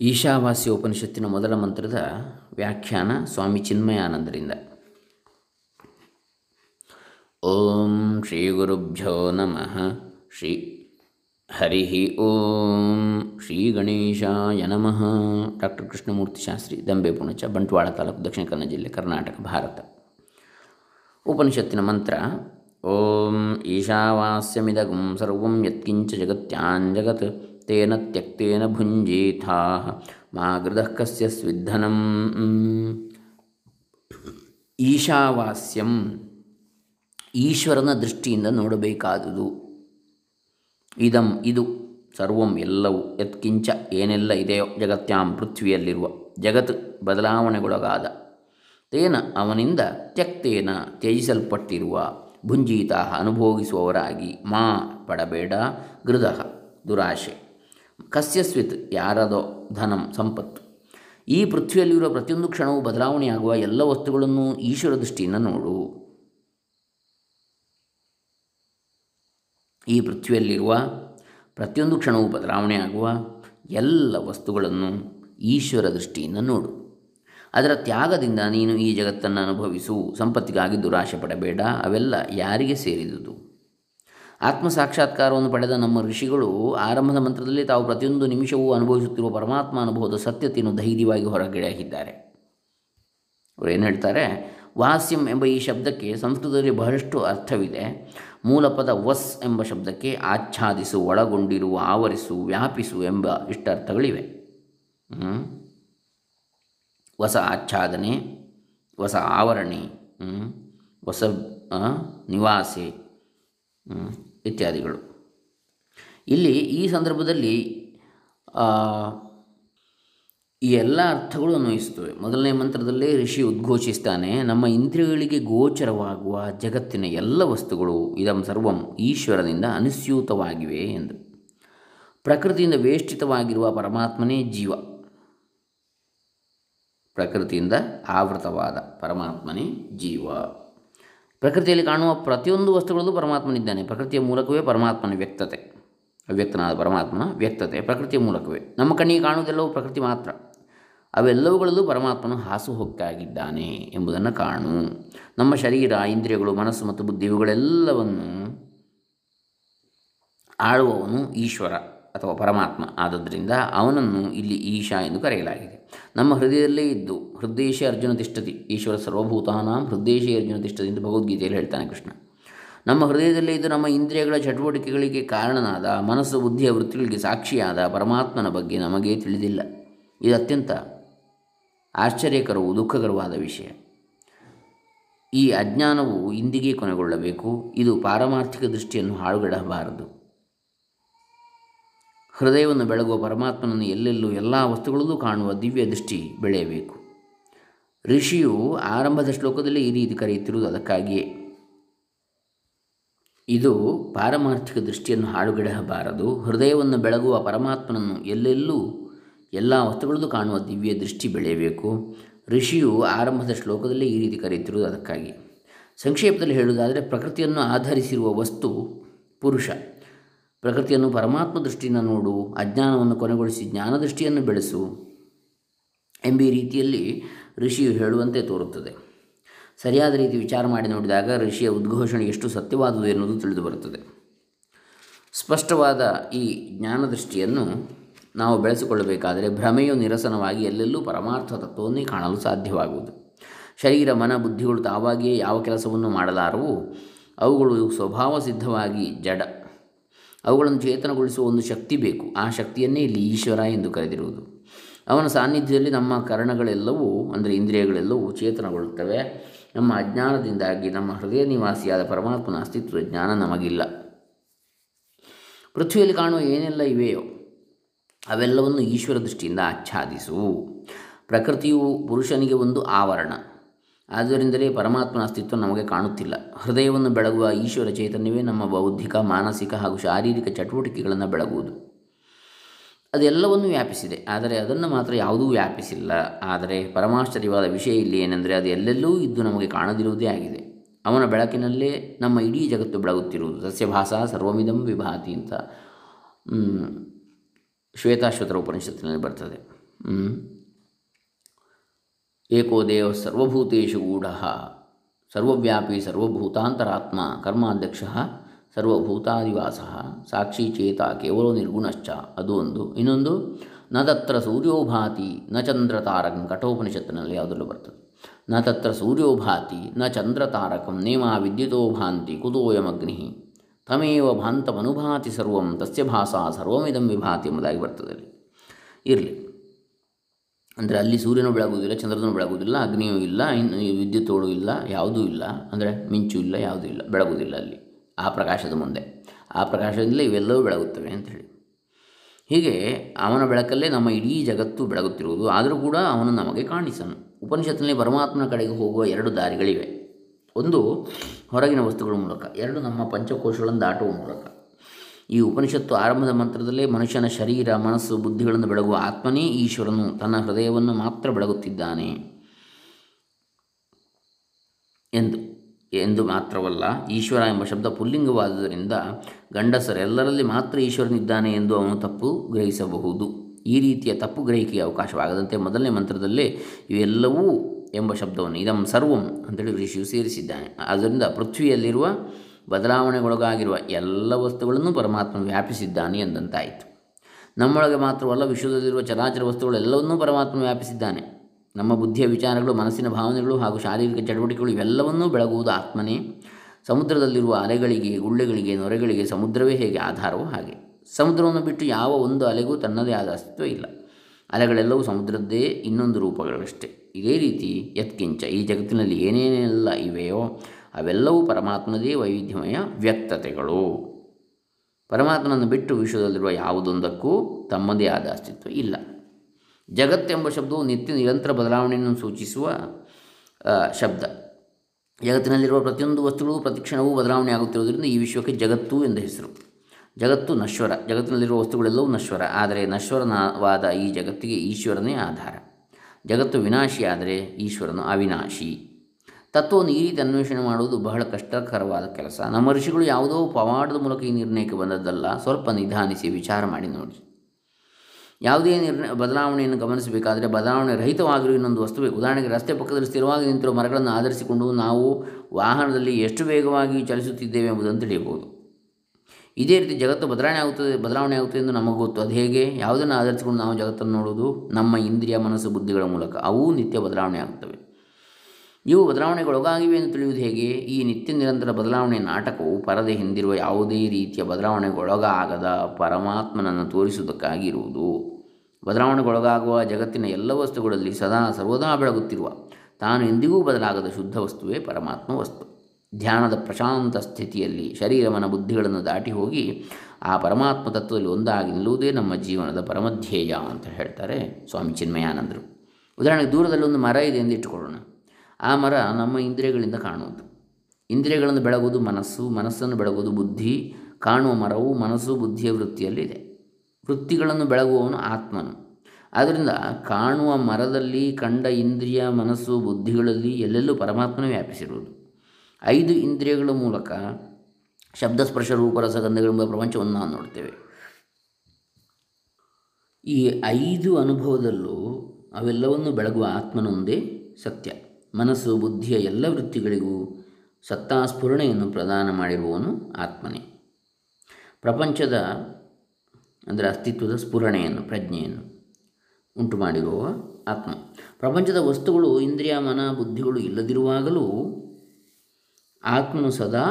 ಈಶಾವಾಸ್ಯ ಉಪನಿಷತ್ತಿನ ಮೊದಲ ಮಂತ್ರದ ವ್ಯಾಖ್ಯಾನ ಸ್ವಾಮಿ ಚಿನ್ಮಯಾನಂದರಿಂದ. ಓಂ ಶ್ರೀ ಗುರುಭ್ಯೋ ನಮಃ. ಶ್ರೀ ಹರಿ ಓಂ ಶ್ರೀ ಗಣೇಶಾಯ ನಮಃ. ಡಾಕ್ಟರ್ ಕೃಷ್ಣಮೂರ್ತಿ ಶಾಸ್ತ್ರಿ, ದಂಬೆ ಪುಣಚ, ಬಂಟ್ವಾಳ ತಾಲೂಕು, ದಕ್ಷಿಣ ಕನ್ನಡ ಜಿಲ್ಲೆ ಕರ್ನಾಟಕ, ಭಾರತ. ಉಪನಿಷತ್ತಿನ ಮಂತ್ರ, ಓಂ ಈಶಾವಾಸ್ಯಮಿದಗುಂ ಸರ್ವಂ ಯತ್ಕಿಂಚ ಜಗತ್ಯಾಂಜಗತ್ ತೇನ ತ್ಯಕ್ತೇನ ಭುಂಜೀಥಾ. ಮಾ ಕಸ್ಯ ಸ್ವಿಧನಂ. ಈಶಾವಾಸ್ಯಂ ಈಶ್ವರನ ದೃಷ್ಟಿಯಿಂದ ನೋಡಬೇಕಾದುದು. ಇದಂ ಇದು ಸರ್ವಂ ಎಲ್ಲವೂ. ಯತ್ಕಿಂಚ ಏನೆಲ್ಲ ಇದೆಯೋ ಜಗತ್ಯಾಂ ಪೃಥ್ವಿಯಲ್ಲಿರುವ ಜಗತ್ ಬದಲಾವಣೆಗೊಳಗಾದ. ತೇನ ಅವನಿಂದ ತ್ಯಕ್ತೇನ ತ್ಯಜಿಸಲ್ಪಟ್ಟಿರುವ ಭುಂಜೀತಾ ಅನುಭೋಗಿಸುವವರಾಗಿ ಮಾ ಪಡಬೇಡ ಗೃದಃ ದುರಾಶೆ. ಕಸ್ಯಸ್ವಿತ್, ಯಾರದೋ ಧನಂ, ಸಂಪತ್ತು. ಈ ಪೃಥ್ವಿಯಲ್ಲಿರುವ ಪ್ರತಿಯೊಂದು ಕ್ಷಣವೂ ಬದಲಾವಣೆಯಾಗುವ ಎಲ್ಲ ವಸ್ತುಗಳನ್ನು ಈಶ್ವರ ದೃಷ್ಟಿಯಿಂದ ನೋಡು. ಈ ಪೃಥ್ವಿಯಲ್ಲಿರುವ ಪ್ರತಿಯೊಂದು ಕ್ಷಣವೂ ಬದಲಾವಣೆಯಾಗುವ ಎಲ್ಲ ವಸ್ತುಗಳನ್ನು ಈಶ್ವರ ದೃಷ್ಟಿಯಿಂದ ನೋಡು. ಅದರ ತ್ಯಾಗದಿಂದ ನೀನು ಈ ಜಗತ್ತನ್ನು ಅನುಭವಿಸು. ಸಂಪತ್ತಿಗಾಗಿ ದುರಾಶೆ ಪಡಬೇಡ. ಅವೆಲ್ಲ ಯಾರಿಗೆ ಸೇರಿದುದು? ಆತ್ಮ ಸಾಕ್ಷಾತ್ಕಾರವನ್ನು ಪಡೆದ ನಮ್ಮ ಋಷಿಗಳು ಆರಂಭದ ಮಂತ್ರದಲ್ಲಿ ತಾವು ಪ್ರತಿಯೊಂದು ನಿಮಿಷವೂ ಅನುಭವಿಸುತ್ತಿರುವ ಪರಮಾತ್ಮ ಅನುಭವದ ಸತ್ಯತೆಯನ್ನು ಧೈರ್ಯವಾಗಿ ಹೊರಗಡೆ ಹಾಕಿದ್ದಾರೆ ಅವರು ಏನು ಹೇಳ್ತಾರೆ? ವಾಸ್ಯಂ ಎಂಬ ಈ ಶಬ್ದಕ್ಕೆ ಸಂಸ್ಕೃತದಲ್ಲಿ ಬಹಳಷ್ಟು ಅರ್ಥವಿದೆ. ಮೂಲ ಪದ ವಸ್ ಎಂಬ ಶಬ್ದಕ್ಕೆ ಆಚ್ಛಾದಿಸು ಒಳಗೊಂಡಿರುವ ಆವರಿಸು, ವ್ಯಾಪಿಸು ಎಂಬ ಇಷ್ಟ ಅರ್ಥಗಳಿವೆ ಹೊಸ ಆಚ್ಛಾದನೆ ಹೊಸ ಆವರಣೆ ಹೊಸ ನಿವಾಸೆ ಇತ್ಯಾದಿಗಳು. ಇಲ್ಲಿ ಈ ಸಂದರ್ಭದಲ್ಲಿ ಈ ಎಲ್ಲ ಅರ್ಥಗಳು ಅನ್ವಯಿಸುತ್ತವೆ. ಮೊದಲನೇ ಮಂತ್ರದಲ್ಲೇ ಋಷಿ ಉದ್ಘೋಷಿಸ್ತಾನೆ, ನಮ್ಮ ಇಂದ್ರಿಯಗಳಿಗೆ ಗೋಚರವಾಗುವ ಜಗತ್ತಿನ ಎಲ್ಲ ವಸ್ತುಗಳು ಇದಂ ಸರ್ವಂ ಈಶ್ವರನಿಂದ ಅನುಸ್ಯೂತವಾಗಿವೆ ಎಂದು. ಪ್ರಕೃತಿಯಿಂದ ವೇಷ್ಟಿತವಾಗಿರುವ ಪರಮಾತ್ಮನೇ ಜೀವ. ಪ್ರಕೃತಿಯಿಂದ ಆವೃತವಾದ ಪರಮಾತ್ಮನೇ ಜೀವ. ಪ್ರಕೃತಿಯಲ್ಲಿ ಕಾಣುವ ಪ್ರತಿಯೊಂದು ವಸ್ತುಗಳಲ್ಲೂ ಪರಮಾತ್ಮನಿದ್ದಾನೆ ಪ್ರಕೃತಿಯ ಮೂಲಕವೇ ಪರಮಾತ್ಮನ ವ್ಯಕ್ತತೆ. ಅವ್ಯಕ್ತನಾದ ಪರಮಾತ್ಮನ ವ್ಯಕ್ತತೆ ಪ್ರಕೃತಿಯ ಮೂಲಕವೇ. ನಮ್ಮ ಕಣ್ಣಿಗೆ ಕಾಣುವುದೆಲ್ಲವೂ ಪ್ರಕೃತಿ ಮಾತ್ರ. ಅವೆಲ್ಲವುಗಳಲ್ಲೂ ಪರಮಾತ್ಮನು ಹಾಸುಹೊಕ್ಕಾಗಿದ್ದಾನೆ ಎಂಬುದನ್ನು ಕಾಣು. ನಮ್ಮ ಶರೀರ, ಇಂದ್ರಿಯಗಳು, ಮನಸ್ಸು ಮತ್ತು ಬುದ್ಧಿ ಇವುಗಳೆಲ್ಲವನ್ನು ಆಳುವವನು ಈಶ್ವರ ಅಥವಾ ಪರಮಾತ್ಮ. ಆದ್ದರಿಂದ ಅವನನ್ನು ಇಲ್ಲಿ ಈಶಾ ಎಂದು ಕರೆಯಲಾಗಿದೆ. ನಮ್ಮ ಹೃದಯದಲ್ಲೇ ಇದ್ದು ಹೃದಯೇಶ ಅರ್ಜುನ ತಿಷ್ಠತಿ ಈಶ್ವರ ಸರ್ವಭೂತಾನಾಂ ಹೃದಯೇಶಿ ಅರ್ಜುನ ತಿಷ್ಠತಿ ಎಂದು ಭಗವದ್ಗೀತೆಯಲ್ಲಿ ಹೇಳ್ತಾನೆ ಕೃಷ್ಣ. ನಮ್ಮ ಹೃದಯದಲ್ಲೇ ಇದ್ದು ನಮ್ಮ ಇಂದ್ರಿಯಗಳ ಚಟುವಟಿಕೆಗಳಿಗೆ ಕಾರಣನಾದ ಮನಸ್ಸು ಬುದ್ಧಿಯ ವೃತ್ತಿಗಳಿಗೆ ಸಾಕ್ಷಿಯಾದ ಪರಮಾತ್ಮನ ಬಗ್ಗೆ ನಮಗೆ ತಿಳಿದಿಲ್ಲ. ಇದು ಅತ್ಯಂತ ಆಶ್ಚರ್ಯಕರವು ದುಃಖಕರವಾದ ವಿಷಯ. ಈ ಅಜ್ಞಾನವು ಇಂದಿಗೆ ಕೊನೆಗೊಳ್ಳಬೇಕು. ಇದು ಪಾರಮಾರ್ಥಿಕ ದೃಷ್ಟಿಯನ್ನು ಹಾಳುಗಡಬಾರದು. ಹೃದಯವನ್ನು ಬೆಳಗುವ ಪರಮಾತ್ಮನನ್ನು ಎಲ್ಲೆಲ್ಲೂ ಎಲ್ಲ ವಸ್ತುಗಳಲ್ಲೂ ಕಾಣುವ ದಿವ್ಯ ದೃಷ್ಟಿ ಬೆಳೆಯಬೇಕು. ಋಷಿಯು ಆರಂಭದ ಶ್ಲೋಕದಲ್ಲಿ ಈ ರೀತಿ ಕರೆಯುತ್ತಿರುವುದು ಅದಕ್ಕಾಗಿಯೇ. ಇದು ಪಾರಮಾರ್ಥಿಕ ದೃಷ್ಟಿಯನ್ನು ಹಾಳುಗೆಡಬಾರದು ಹೃದಯವನ್ನು ಬೆಳಗುವ ಪರಮಾತ್ಮನನ್ನು ಎಲ್ಲೆಲ್ಲೂ ಎಲ್ಲ ವಸ್ತುಗಳಲ್ಲೂ ಕಾಣುವ ದಿವ್ಯ ದೃಷ್ಟಿ ಬೆಳೆಯಬೇಕು. ಋಷಿಯು ಆರಂಭದ ಶ್ಲೋಕದಲ್ಲಿ ಈ ರೀತಿ ಕರೆಯುತ್ತಿರುವುದು ಅದಕ್ಕಾಗಿ ಸಂಕ್ಷೇಪದಲ್ಲಿ ಹೇಳುವುದಾದರೆ ಪ್ರಕೃತಿಯನ್ನು ಆಧರಿಸಿರುವ ವಸ್ತು ಪುರುಷ. ಪ್ರಕೃತಿಯನ್ನು ಪರಮಾತ್ಮ ದೃಷ್ಟಿಯಿಂದ ನೋಡು, ಅಜ್ಞಾನವನ್ನು ಕೊನೆಗೊಳಿಸಿ ಜ್ಞಾನದೃಷ್ಟಿಯನ್ನು ಬೆಳೆಸು ಎಂಬ ರೀತಿಯಲ್ಲಿ ಋಷಿಯು ಹೇಳುವಂತೆ ತೋರುತ್ತದೆ. ಸರಿಯಾದ ರೀತಿ ವಿಚಾರ ಮಾಡಿ ನೋಡಿದಾಗ ಋಷಿಯ ಉದ್ಘೋಷಣೆ ಎಷ್ಟು ಸತ್ಯವಾದುದು ಎನ್ನುವುದು ತಿಳಿದು ಬರುತ್ತದೆ. ಸ್ಪಷ್ಟವಾದ ಈ ಜ್ಞಾನದೃಷ್ಟಿಯನ್ನು ನಾವು ಬೆಳೆಸಿಕೊಳ್ಳಬೇಕಾದರೆ ಭ್ರಮೆಯು ನಿರಸನವಾಗಿ ಎಲ್ಲೆಲ್ಲೂ ಪರಮಾರ್ಥ ತತ್ವವನ್ನೇ ಕಾಣಲು ಸಾಧ್ಯವಾಗುವುದು. ಶರೀರ, ಮನ, ಬುದ್ಧಿಗಳು ತಾವಾಗಿಯೇ ಯಾವ ಕೆಲಸವನ್ನು ಮಾಡಲಾರವು ಅವುಗಳು ಸ್ವಭಾವ ಸಿದ್ಧವಾಗಿ ಜಡ ಅವುಗಳನ್ನು ಚೇತನಗೊಳಿಸುವ ಒಂದು ಶಕ್ತಿ ಬೇಕು. ಆ ಶಕ್ತಿಯನ್ನೇ ಇಲ್ಲಿ ಈಶ್ವರ ಎಂದು ಕರೆದಿರುವುದು. ಅವನ ಸಾನ್ನಿಧ್ಯದಲ್ಲಿ ನಮ್ಮ ಕರಣಗಳೆಲ್ಲವೂ, ಅಂದರೆ ಇಂದ್ರಿಯಗಳೆಲ್ಲವೂ ಚೇತನಗೊಳ್ಳುತ್ತವೆ. ನಮ್ಮ ಅಜ್ಞಾನದಿಂದಾಗಿ ನಮ್ಮ ಹೃದಯ ನಿವಾಸಿಯಾದ ಪರಮಾತ್ಮನ ಅಸ್ತಿತ್ವದ ಜ್ಞಾನ ನಮಗಿಲ್ಲ. ಪೃಥ್ವಿಯಲ್ಲಿ ಕಾಣುವ ಏನೆಲ್ಲ ಇವೆಯೋ, ಅವೆಲ್ಲವನ್ನು ಈಶ್ವರ ದೃಷ್ಟಿಯಿಂದ ಆಚ್ಛಾದಿಸು. ಪ್ರಕೃತಿಯು ಪುರುಷನಿಗೆ ಒಂದು ಆವರಣ. ಆದ್ದರಿಂದಲೇ ಪರಮಾತ್ಮನ ಅಸ್ತಿತ್ವ ನಮಗೆ ಕಾಣುತ್ತಿಲ್ಲ. ಹೃದಯವನ್ನು ಬೆಳಗುವ ಈಶ್ವರ ಚೈತನ್ಯವೇ ನಮ್ಮ ಬೌದ್ಧಿಕ, ಮಾನಸಿಕ ಹಾಗೂ ಶಾರೀರಿಕ ಚಟುವಟಿಕೆಗಳನ್ನು ಬೆಳಗುವುದು. ಅದೆಲ್ಲವನ್ನೂ ವ್ಯಾಪಿಸಿದೆ. ಆದರೆ ಅದನ್ನು ಮಾತ್ರ ಯಾವುದೂ ವ್ಯಾಪಿಸಿಲ್ಲ. ಆದರೆ ಪರಮಾಶ್ಚರ್ಯವಾದ ವಿಷಯ ಇಲ್ಲಿ ಏನೆಂದರೆ ಅದು ಎಲ್ಲೆಲ್ಲೂ ಇದ್ದು ನಮಗೆ ಕಾಣದಿರುವುದೇ ಆಗಿದೆ. ಅವನ ಬೆಳಕಿನಲ್ಲೇ ನಮ್ಮ ಇಡೀ ಜಗತ್ತು ಬೆಳಗುತ್ತಿರುವುದು. ಸಸ್ಯಭಾಸ, ಸರ್ವಮಿದಂ ವಿಭಾತಿ ಅಂತ ಶ್ವೇತಾಶ್ವತರ ಉಪನಿಷತ್ತಿನಲ್ಲಿ ಬರ್ತದೆ. ಏಕೋ ದೇವ ಸರ್ವಭೂತೇಶು ಗೂಢ. ಸರ್ವವ್ಯಾಪಿ ಸರ್ವಭೂತಾಂತರಾತ್ಮ ಕರ್ಮಾಧ್ಯಕ್ಷ ಸರ್ವಭೂತಾದಿವಾಸ. ಸಾಕ್ಷಿ ಚೇತ ಕೇವಲ ನಿರ್ಗುಣಶ್ಚ. ಅದು ಒಂದು. ಇನ್ನೊಂದು, ನ ತತ್ರ ಸೂರ್ಯೋಭಾತಿ, ನ ಚಂದ್ರತಾರಕಂ ಕಠೋಪನಿಷತ್ತಿನಲ್ಲಿ ಯಾವುದರಲ್ಲೂ ಬರ್ತದೆ? ನ ತತ್ರ ಸೂರ್ಯೋಭಾತಿ, ನ ಚಂದ್ರತಾರಕಂ ನೇಮ ವಿದ್ಯುತೋ ಭಾಂತಿ ಕುತೋಯಮಗ್ನಿ. ತಮೇವ ಭಾಂತಮನುಭಾತಿ ಸರ್ವಂ, ತಸ್ಯ ಭಾಷಾ ಸರ್ವಮಿದಂ ವಿಭಾತಿ ಎಂಬುದಾಗಿ ಬರ್ತದೆ ಇರಲಿ. ಅಂದರೆ ಅಲ್ಲಿ ಸೂರ್ಯನೂ ಬೆಳಗುವುದಿಲ್ಲ, ಚಂದ್ರನೂ ಬೆಳಗುವುದಿಲ್ಲ, ಅಗ್ನಿಯೂ ಇಲ್ಲ ಇನ್ನು ವಿದ್ಯುತ್ ವಿದ್ಯುತ್ತೋಳು ಇಲ್ಲ, ಯಾವುದೂ ಇಲ್ಲ, ಅಂದರೆ ಮಿಂಚು ಇಲ್ಲ, ಯಾವುದೂ ಇಲ್ಲ, ಬೆಳಗುವುದಿಲ್ಲ ಅಲ್ಲಿ, ಆ ಪ್ರಕಾಶದ ಮುಂದೆ. ಆ ಪ್ರಕಾಶದಿಂದ ಇವೆಲ್ಲವೂ ಬೆಳಗುತ್ತವೆ ಅಂಥೇಳಿ ಹೀಗೆ ಅವನ ಬೆಳಕಲ್ಲೇ ನಮ್ಮ ಇಡೀ ಜಗತ್ತು ಬೆಳಗುತ್ತಿರುವುದು, ಆದರೂ ಕೂಡ ಅವನು ನಮಗೆ ಕಾಣಿಸನು. ಉಪನಿಷತ್ತಿನಲ್ಲಿ ಪರಮಾತ್ಮನ ಕಡೆಗೆ ಹೋಗುವ ಎರಡು ದಾರಿಗಳಿವೆ. ಒಂದು ಹೊರಗಿನ ವಸ್ತುಗಳ ಮೂಲಕ, ಎರಡು ನಮ್ಮ ಪಂಚಕೋಶಗಳನ್ನು ದಾಟುವ ಮೂಲಕ. ಈ ಉಪನಿಷತ್ತು ಆರಂಭದ ಮಂತ್ರದಲ್ಲೇ ಮನುಷ್ಯನ ಶರೀರ, ಮನಸ್ಸು, ಬುದ್ಧಿಗಳನ್ನು ಬೆಳಗುವ ಆತ್ಮನೇ ಈಶ್ವರನು. ತನ್ನ ಹೃದಯವನ್ನು ಮಾತ್ರ ಬೆಳಗುತ್ತಿದ್ದಾನೆ ಎಂದು ಎಂದು ಮಾತ್ರವಲ್ಲ, ಈಶ್ವರ ಎಂಬ ಶಬ್ದ ಪುಲ್ಲಿಂಗವಾದುದರಿಂದ ಗಂಡಸರೆಲ್ಲರಲ್ಲಿ ಮಾತ್ರ ಈಶ್ವರನಿದ್ದಾನೆ ಎಂದು ಅವನು ತಪ್ಪು ಗ್ರಹಿಸಬಹುದು. ಈ ರೀತಿಯ ತಪ್ಪು ಗ್ರಹಿಕೆಗೆ ಅವಕಾಶವಾಗದಂತೆ ಮೊದಲನೇ ಮಂತ್ರದಲ್ಲೇ ಇವೆಲ್ಲವೂ ಎಂಬ ಶಬ್ದವನ್ನು, ಇದಂ ಸರ್ವಂ ಅಂತೇಳಿ ಋಷಿಯು ಸೇರಿಸಿದ್ದಾನೆ. ಆದ್ದರಿಂದ ಪೃಥ್ವಿಯಲ್ಲಿರುವ ಬದಲಾವಣೆಗೊಳಗಾಗಿರುವ ಎಲ್ಲ ವಸ್ತುಗಳನ್ನು ಪರಮಾತ್ಮ ವ್ಯಾಪಿಸಿದ್ದಾನೆ ಎಂದಂತಾಯಿತು. ನಮ್ಮೊಳಗೆ ಮಾತ್ರವಲ್ಲ ವಿಶ್ವದಲ್ಲಿರುವ ಚರಾಚರ ವಸ್ತುಗಳೆಲ್ಲವನ್ನೂ ಪರಮಾತ್ಮ ವ್ಯಾಪಿಸಿದ್ದಾನೆ. ನಮ್ಮ ಬುದ್ಧಿಯ ವಿಚಾರಗಳು, ಮನಸ್ಸಿನ ಭಾವನೆಗಳು ಹಾಗೂ ಶಾರೀರಿಕ ಚಟುವಟಿಕೆಗಳು ಇವೆಲ್ಲವನ್ನೂ ಬೆಳಗುವುದು ಆತ್ಮನೇ. ಸಮುದ್ರದಲ್ಲಿರುವ ಅಲೆಗಳಿಗೆ, ಗುಳ್ಳೆಗಳಿಗೆ, ನೊರೆಗಳಿಗೆ ಸಮುದ್ರವೇ ಹೇಗೆ ಆಧಾರವೋ ಹಾಗೆ. ಸಮುದ್ರವನ್ನು ಬಿಟ್ಟು ಯಾವ ಒಂದು ಅಲೆಗೂ ತನ್ನದೇ ಆದ ಅಸ್ತಿತ್ವ ಇಲ್ಲ. ಅಲೆಗಳೆಲ್ಲವೂ ಸಮುದ್ರದ್ದೇ ಇನ್ನೊಂದು ರೂಪಗಳಷ್ಟೇ. ಇದೇ ರೀತಿ ಯತ್ಕಿಂಚ ಈ ಜಗತ್ತಿನಲ್ಲಿ ಏನೇನೆಲ್ಲ ಇವೆಯೋ ಅವೆಲ್ಲವೂ ಪರಮಾತ್ಮನದೇ ವೈವಿಧ್ಯಮಯ ವ್ಯಕ್ತತೆಗಳು. ಪರಮಾತ್ಮನನ್ನು ಬಿಟ್ಟು ವಿಶ್ವದಲ್ಲಿರುವ ಯಾವುದೊಂದಕ್ಕೂ ತಮ್ಮದೇ ಆದ ಅಸ್ತಿತ್ವ ಇಲ್ಲ. ಜಗತ್ತೆಂಬ ಶಬ್ದವು ನಿತ್ಯ ನಿರಂತರ ಬದಲಾವಣೆಯನ್ನು ಸೂಚಿಸುವ ಶಬ್ದ. ಜಗತ್ತಿನಲ್ಲಿರುವ ಪ್ರತಿಯೊಂದು ವಸ್ತುಗಳು ಪ್ರತಿಕ್ಷಣವೂ ಬದಲಾವಣೆ ಆಗುತ್ತಿರುವುದರಿಂದ ಈ ವಿಶ್ವಕ್ಕೆ ಜಗತ್ತು ಎಂದು ಹೆಸರು. ಜಗತ್ತು ನಶ್ವರ. ಜಗತ್ತಿನಲ್ಲಿರುವ ವಸ್ತುಗಳೆಲ್ಲವೂ ನಶ್ವರ. ಆದರೆ ನಶ್ವರನವಾದ ಈ ಜಗತ್ತಿಗೆ ಈಶ್ವರನೇ ಆಧಾರ. ಜಗತ್ತು ವಿನಾಶಿಯಾದರೆ ಈಶ್ವರನು ಅವಿನಾಶಿ. ತತ್ವವನ್ನು ಈ ರೀತಿ ಅನ್ವೇಷಣೆ ಮಾಡುವುದು ಬಹಳ ಕಷ್ಟಕರವಾದ ಕೆಲಸ. ನಮ್ಮ ಋಷಿಗಳು ಯಾವುದೋ ಪವಾಡದ ಮೂಲಕ ಈ ನಿರ್ಣಯಕ್ಕೆ ಬಂದದ್ದಲ್ಲ. ಸ್ವಲ್ಪ ನಿಧಾನಿಸಿ ವಿಚಾರ ಮಾಡಿ ನೋಡಿ. ಯಾವುದೇ ನಿರ್ಣಯ, ಬದಲಾವಣೆಯನ್ನು ಗಮನಿಸಬೇಕಾದರೆ ಬದಲಾವಣೆ ರಹಿತವಾಗಿರುವ ಇನ್ನೊಂದು ವಸ್ತು ಬೇಕು. ಉದಾಹರಣೆಗೆ ರಸ್ತೆ ಪಕ್ಕದಲ್ಲಿ ಸ್ಥಿರವಾಗಿ ನಿಂತಿರುವ ಮರಗಳನ್ನು ಆಧರಿಸಿಕೊಂಡು ನಾವು ವಾಹನದಲ್ಲಿ ಎಷ್ಟು ವೇಗವಾಗಿ ಚಲಿಸುತ್ತಿದ್ದೇವೆ ಎಂಬುದನ್ನು ತಿಳಿಯಬಹುದು. ಇದೇ ರೀತಿ ಜಗತ್ತು ಬದಲಾವಣೆ ಆಗುತ್ತದೆ ಬದಲಾವಣೆ ಆಗುತ್ತದೆ ಎಂದು ನಮಗೆ ಗೊತ್ತು. ಅದು ಹೇಗೆ? ಯಾವುದನ್ನು ಆಧರಿಸಿಕೊಂಡು ನಾವು ಜಗತ್ತನ್ನು ನೋಡುವುದು? ನಮ್ಮ ಇಂದ್ರಿಯ, ಮನಸ್ಸು, ಬುದ್ಧಿಗಳ ಮೂಲಕ. ಅವು ನಿತ್ಯ ಬದಲಾವಣೆ ಆಗುತ್ತವೆ. ಇವು ಬದಲಾವಣೆಗೊಳಗಾಗಿವೆ ಎಂದು ತಿಳಿಯುವುದು ಹೇಗೆ? ಈ ನಿತ್ಯ ನಿರಂತರ ಬದಲಾವಣೆ ನಾಟಕವು ಪರದೆ ಹಿಂದಿರುವ ಯಾವುದೇ ರೀತಿಯ ಬದಲಾವಣೆಗೊಳಗಾಗದ ಪರಮಾತ್ಮನನ್ನು ತೋರಿಸುವುದಕ್ಕಾಗಿ ಇರುವುದು ಬದಲಾವಣೆಗೊಳಗಾಗುವ ಜಗತ್ತಿನ ಎಲ್ಲ ವಸ್ತುಗಳಲ್ಲಿ ಸದಾ ಸರ್ವದಾ ಬೆಳಗುತ್ತಿರುವ, ತಾನು ಎಂದಿಗೂ ಬದಲಾಗದ ಶುದ್ಧ ವಸ್ತುವೇ ಪರಮಾತ್ಮ ವಸ್ತು. ಧ್ಯಾನದ ಪ್ರಶಾಂತ ಸ್ಥಿತಿಯಲ್ಲಿ ಶರೀರವನ ಬುದ್ಧಿಗಳನ್ನು ದಾಟಿ ಹೋಗಿ ಆ ಪರಮಾತ್ಮ ತತ್ವದಲ್ಲಿ ಒಂದಾಗಿ ನಿಲ್ಲುವುದೇ ನಮ್ಮ ಜೀವನದ ಪರಮಧ್ಯೇಯ ಅಂತ ಹೇಳ್ತಾರೆ ಸ್ವಾಮಿ ಚಿನ್ಮಯಾನಂದರು. ಉದಾಹರಣೆಗೆ ದೂರದಲ್ಲಿ ಒಂದು ಮರ ಇದೆ ಎಂದು ಇಟ್ಟುಕೊಳ್ಳೋಣ. ಆ ಮರ ನಮ್ಮ ಇಂದ್ರಿಯಗಳಿಂದ ಕಾಣುವುದು ಇಂದ್ರಿಯಗಳನ್ನು ಬೆಳಗುವುದು ಮನಸ್ಸು, ಮನಸ್ಸನ್ನು ಬೆಳಗುವುದು ಬುದ್ಧಿ, ಕಾಣುವ ಮರವು ಮನಸ್ಸು, ಬುದ್ಧಿಯ ವೃತ್ತಿಯಲ್ಲಿದೆ ವೃತ್ತಿಗಳನ್ನು ಬೆಳಗುವವನು ಆತ್ಮನು. ಆದ್ದರಿಂದ ಕಾಣುವ ಮರದಲ್ಲಿ ಕಂಡ ಇಂದ್ರಿಯ, ಮನಸ್ಸು, ಬುದ್ಧಿಗಳಲ್ಲಿ ಎಲ್ಲೆಲ್ಲೂ ಪರಮಾತ್ಮನೇ ವ್ಯಾಪಿಸಿರುವುದು. ಐದು ಇಂದ್ರಿಯಗಳ ಮೂಲಕ ಶಬ್ದಸ್ಪರ್ಶ ಸ್ಪರ್ಶ ರೂಪ ರಸಗಂಧಗಳೆಂಬ ಪ್ರಪಂಚವನ್ನು ನಾವು ನೋಡ್ತೇವೆ. ಈ ಐದು ಅನುಭವದಲ್ಲೂ ಅವೆಲ್ಲವನ್ನು ಬೆಳಗುವ ಆತ್ಮನೊಂದೇ ಸತ್ಯ. ಮನಸ್ಸು, ಬುದ್ಧಿಯ ಎಲ್ಲ ವೃತ್ತಿಗಳಿಗೂ ಸತ್ತಾಸ್ಫುರಣೆಯನ್ನು ಪ್ರದಾನ ಮಾಡಿರುವವನು ಆತ್ಮನೇ. ಪ್ರಪಂಚದ, ಅಂದರೆ ಅಸ್ತಿತ್ವದ ಸ್ಫುರಣೆಯನ್ನು, ಪ್ರಜ್ಞೆಯನ್ನು ಉಂಟು ಮಾಡಿರುವ ಆತ್ಮ. ಪ್ರಪಂಚದ ವಸ್ತುಗಳು, ಇಂದ್ರಿಯ, ಮನ, ಬುದ್ಧಿಗಳು ಇಲ್ಲದಿರುವಾಗಲೂ ಆತ್ಮನು ಸದಾ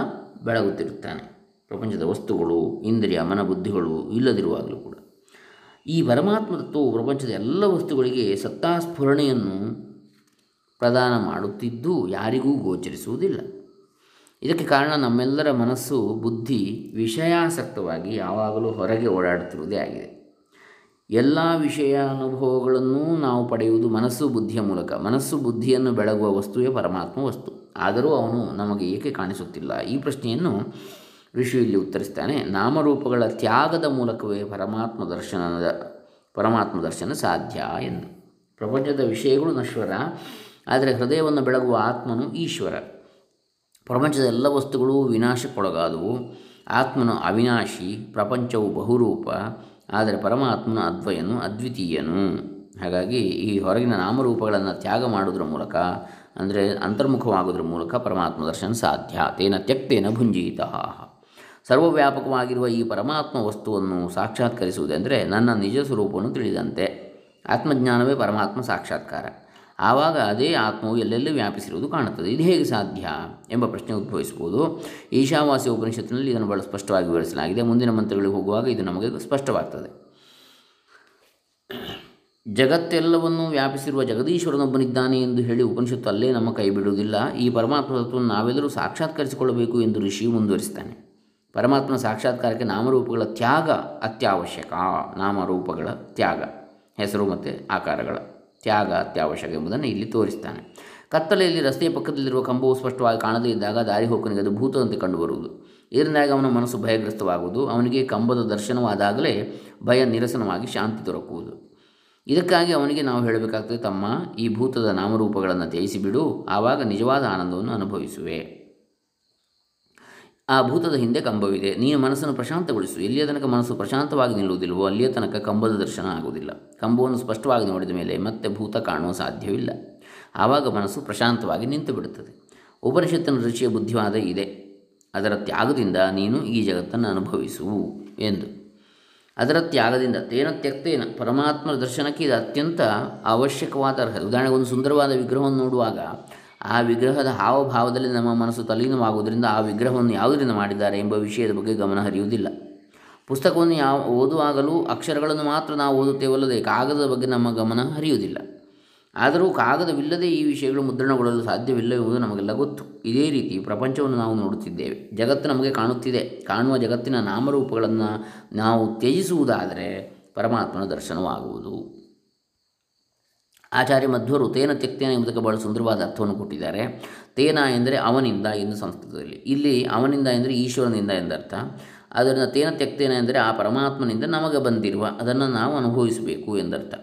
ಬೆಳಗುತ್ತಿರುತ್ತಾನೆ. ಪ್ರಪಂಚದ ವಸ್ತುಗಳು, ಇಂದ್ರಿಯ, ಮನ, ಬುದ್ಧಿಗಳು ಇಲ್ಲದಿರುವಾಗಲೂ ಕೂಡ. ಈ ಪರಮಾತ್ಮ ತತ್ವವು ಪ್ರಪಂಚದ ಎಲ್ಲ ವಸ್ತುಗಳಿಗೆ ಸತ್ತಾ ಸ್ಫುರಣೆಯನ್ನು ಪ್ರದಾನ ಮಾಡುತ್ತಿದ್ದು ಯಾರಿಗೂ ಗೋಚರಿಸುವುದಿಲ್ಲ. ಇದಕ್ಕೆ ಕಾರಣ ನಮ್ಮೆಲ್ಲರ ಮನಸ್ಸು, ಬುದ್ಧಿ ವಿಷಯಾಸಕ್ತವಾಗಿ ಯಾವಾಗಲೂ ಹೊರಗೆ ಓಡಾಡುತ್ತಿರುವುದೇ ಆಗಿದೆ. ಎಲ್ಲ ವಿಷಯ ಅನುಭವಗಳನ್ನು ನಾವು ಪಡೆಯುವುದು ಮನಸ್ಸು ಬುದ್ಧಿಯ ಮೂಲಕ. ಮನಸ್ಸು ಬುದ್ಧಿಯನ್ನು ಬೆಳಗುವ ವಸ್ತುವೇ ಪರಮಾತ್ಮ ವಸ್ತು. ಆದರೂ ಅವನು ನಮಗೆ ಏಕೆ ಕಾಣಿಸುತ್ತಿಲ್ಲ? ಈ ಪ್ರಶ್ನೆಯನ್ನು ಋಷಿ ಇಲ್ಲಿ ಉತ್ತರಿಸ್ತಾನೆ. ನಾಮರೂಪಗಳ ತ್ಯಾಗದ ಮೂಲಕವೇ ಪರಮಾತ್ಮ ದರ್ಶನದ, ಪರಮಾತ್ಮ ದರ್ಶನ ಸಾಧ್ಯ ಎಂದು. ಪ್ರಪಂಚದ ವಿಷಯಗಳು ನಶ್ವರ. ಆದರೆ ಹೃದಯವನ್ನು ಬೆಳಗುವ ಆತ್ಮನು ಈಶ್ವರ. ಪ್ರಪಂಚದ ಎಲ್ಲ ವಸ್ತುಗಳು ವಿನಾಶಕ್ಕೊಳಗಾದವು. ಆತ್ಮನು ಅವಿನಾಶಿ, ಪ್ರಪಂಚವು ಬಹುರೂಪ, ಆದರೆ ಪರಮಾತ್ಮನ ಅದ್ವಯನು, ಅದ್ವಿತೀಯನು. ಹಾಗಾಗಿ ಈ ಹೊರಗಿನ ನಾಮರೂಪಗಳನ್ನು ತ್ಯಾಗ ಮಾಡೋದ್ರ ಮೂಲಕ, ಅಂದರೆ ಅಂತರ್ಮುಖವಾಗೋದ್ರ ಮೂಲಕ ಪರಮಾತ್ಮ ದರ್ಶನ ಸಾಧ್ಯ. ತೇನ ತ್ಯಕ್ತೇನ ಭುಂಜೀತ. ಸರ್ವವ್ಯಾಪಕವಾಗಿರುವ ಈ ಪರಮಾತ್ಮ ವಸ್ತುವನ್ನು ಸಾಕ್ಷಾತ್ಕರಿಸುವುದೆಂದರೆ ನನ್ನ ನಿಜ ಸ್ವರೂಪವನ್ನು ತಿಳಿದಂತೆ. ಆತ್ಮಜ್ಞಾನವೇ ಪರಮಾತ್ಮ ಸಾಕ್ಷಾತ್ಕಾರ. ಆವಾಗ ಅದೇ ಆತ್ಮವು ಎಲ್ಲೆಲ್ಲಿ ವ್ಯಾಪಿಸಿರುವುದು ಕಾಣುತ್ತದೆ. ಇದು ಹೇಗೆ ಸಾಧ್ಯ ಎಂಬ ಪ್ರಶ್ನೆ ಉದ್ಭವಿಸಬಹುದು. ಈಶಾವಾಸ್ಯ ಉಪನಿಷತ್ತಿನಲ್ಲಿ ಇದನ್ನು ಬಹಳ ಸ್ಪಷ್ಟವಾಗಿ ವಿವರಿಸಲಾಗಿದೆ. ಮುಂದಿನ ಮಂತ್ರಗಳಿಗೆ ಹೋಗುವಾಗ ಇದು ನಮಗೆ ಸ್ಪಷ್ಟವಾಗ್ತದೆ. ಜಗತ್ತೆಲ್ಲವನ್ನು ವ್ಯಾಪಿಸಿರುವ ಜಗದೀಶ್ವರನೊಬ್ಬನಿದ್ದಾನೆ ಎಂದು ಹೇಳಿ ಉಪನಿಷತ್ತು ಅಲ್ಲೇ ನಮ್ಮ ಕೈ ಬಿಡುವುದಿಲ್ಲ. ಈ ಪರಮಾತ್ಮ ನಾವೆಲ್ಲರೂ ಸಾಕ್ಷಾತ್ಕರಿಸಿಕೊಳ್ಳಬೇಕು ಎಂದು ಋಷಿ ಮುಂದುವರಿಸ್ತಾನೆ ಪರಮಾತ್ಮನ ಸಾಕ್ಷಾತ್ಕಾರಕ್ಕೆ ನಾಮರೂಪಗಳ ತ್ಯಾಗ ಅತ್ಯವಶ್ಯಕ. ನಾಮರೂಪಗಳ ತ್ಯಾಗ. ಹೆಸರು ಮತ್ತು ಆಕಾರಗಳ. ತ್ಯಾಗ, ಅತ್ಯವಶ್ಯಕ ಎಂಬುದನ್ನು ಇಲ್ಲಿ ತೋರಿಸ್ತಾನೆ. ಕತ್ತಲೆಯಲ್ಲಿ ರಸ್ತೆಯ ಪಕ್ಕದಲ್ಲಿರುವ ಕಂಬವು ಸ್ಪಷ್ಟವಾಗಿ ಕಾಣದೇ ಇದ್ದಾಗ ದಾರಿ ಹೋಕನಿಗೆ ಅದು ಭೂತದಂತೆ ಕಂಡುಬರುವುದು. ಇದರಿಂದಾಗಿ ಅವನ ಮನಸ್ಸು ಭಯಗ್ರಸ್ತವಾಗುವುದು. ಅವನಿಗೆ ಕಂಬದ ದರ್ಶನವಾದಾಗಲೇ ಭಯ ನಿರಸನವಾಗಿ ಶಾಂತಿ ದೊರಕುವುದು. ಇದಕ್ಕಾಗಿ ಅವನಿಗೆ ನಾವು ಹೇಳಬೇಕಾಗ್ತದೆ, ತಮ್ಮ ಈ ಭೂತದ ನಾಮರೂಪಗಳನ್ನು ತ್ಯಜಿಸಿಬಿಡು, ಆವಾಗ ನಿಜವಾದ ಆನಂದವನ್ನು ಅನುಭವಿಸುವೆ. ಆ ಭೂತದ ಹಿಂದೆ ಕಂಬವಿದೆ. ನೀನು ಮನಸ್ಸನ್ನು ಪ್ರಶಾಂತಗೊಳಿಸು. ಎಲ್ಲಿಯ ತನಕ ಮನಸ್ಸು ಪ್ರಶಾಂತವಾಗಿ ನಿಲ್ಲುವುದಿಲ್ಲವೋ ಅಲ್ಲಿಯ ತನಕ ಕಂಬದ ದರ್ಶನ ಆಗುವುದಿಲ್ಲ. ಕಂಬವನ್ನು ಸ್ಪಷ್ಟವಾಗಿ ನೋಡಿದ ಮೇಲೆ ಮತ್ತೆ ಭೂತ ಕಾಣುವ ಸಾಧ್ಯವಿಲ್ಲ. ಆವಾಗ ಮನಸ್ಸು ಪ್ರಶಾಂತವಾಗಿ ನಿಂತು ಬಿಡುತ್ತದೆ ಉಪನಿಷತ್ತಿನ ರುಚಿಯ ಬುದ್ಧಿವಾದ ಇದೆ. ಅದರ ತ್ಯಾಗದಿಂದ ನೀನು ಈ ಜಗತ್ತನ್ನು ಅನುಭವಿಸು ಎಂದು. ಅದರ ತ್ಯಾಗದಿಂದ ತೇನ ತ್ಯಕ್ತೇನ ಪರಮಾತ್ಮನ ದರ್ಶನಕ್ಕೆ ಇದು ಅತ್ಯಂತ ಅವಶ್ಯಕವಾದ ಅರ್ಹ ಉದಾಹರಣೆಗೆ ಒಂದು ಸುಂದರವಾದ ವಿಗ್ರಹವನ್ನು ನೋಡುವಾಗ ಆ ವಿಗ್ರಹದ ಹಾವಭಾವದಲ್ಲಿ ನಮ್ಮ ಮನಸ್ಸು ತಲೀನವಾಗುವುದರಿಂದ ಆ ವಿಗ್ರಹವನ್ನು ಯಾವುದರಿಂದ ಮಾಡಿದ್ದಾರೆ ಎಂಬ ವಿಷಯದ ಬಗ್ಗೆ ಗಮನ ಹರಿಯುವುದಿಲ್ಲ. ಪುಸ್ತಕವನ್ನು ಯಾವ ಓದುವಾಗಲೂ ಅಕ್ಷರಗಳನ್ನು ಮಾತ್ರ ನಾವು ಓದುತ್ತೇವಲ್ಲದೆ ಕಾಗದದ ಬಗ್ಗೆ ನಮ್ಮ ಗಮನ ಹರಿಯುವುದಿಲ್ಲ. ಆದರೂ ಕಾಗದವಿಲ್ಲದೆ ಈ ವಿಷಯಗಳು ಮುದ್ರಣಗೊಳ್ಳಲು ಸಾಧ್ಯವಿಲ್ಲ ಎಂಬುದು ನಮಗೆಲ್ಲ ಗೊತ್ತು. ಇದೇ ರೀತಿ ಪ್ರಪಂಚವನ್ನು ನಾವು ನೋಡುತ್ತಿದ್ದೇವೆ. ಜಗತ್ತು ನಮಗೆ ಕಾಣುತ್ತಿದೆ. ಕಾಣುವ ಜಗತ್ತಿನ ನಾಮರೂಪಗಳನ್ನು ನಾವು ತ್ಯಜಿಸುವುದಾದರೆ ಪರಮಾತ್ಮನ ದರ್ಶನವಾಗುವುದು. ಆಚಾರ್ಯ ಮಧ್ವರು ತೇನ ತ್ಯಕ್ತೇನ ಎಂಬುದಕ್ಕೆ ಬಹಳ ಸುಂದರವಾದ ಅರ್ಥವನ್ನು ಕೊಟ್ಟಿದ್ದಾರೆ. ತೇನ ಎಂದರೆ ಅವನಿಂದ ಎಂದು ಸಂಸ್ಕೃತದಲ್ಲಿ. ಇಲ್ಲಿ ಅವನಿಂದ ಎಂದರೆ ಈಶ್ವರನಿಂದ ಎಂದರ್ಥ. ಅದರಿಂದ ತೇನ ತ್ಯಕ್ತೇನ ಎಂದರೆ ಆ ಪರಮಾತ್ಮನಿಂದ ನಮಗೆ ಬಂದಿರುವ, ಅದನ್ನು ನಾವು ಅನುಭವಿಸಬೇಕು ಎಂದರ್ಥ.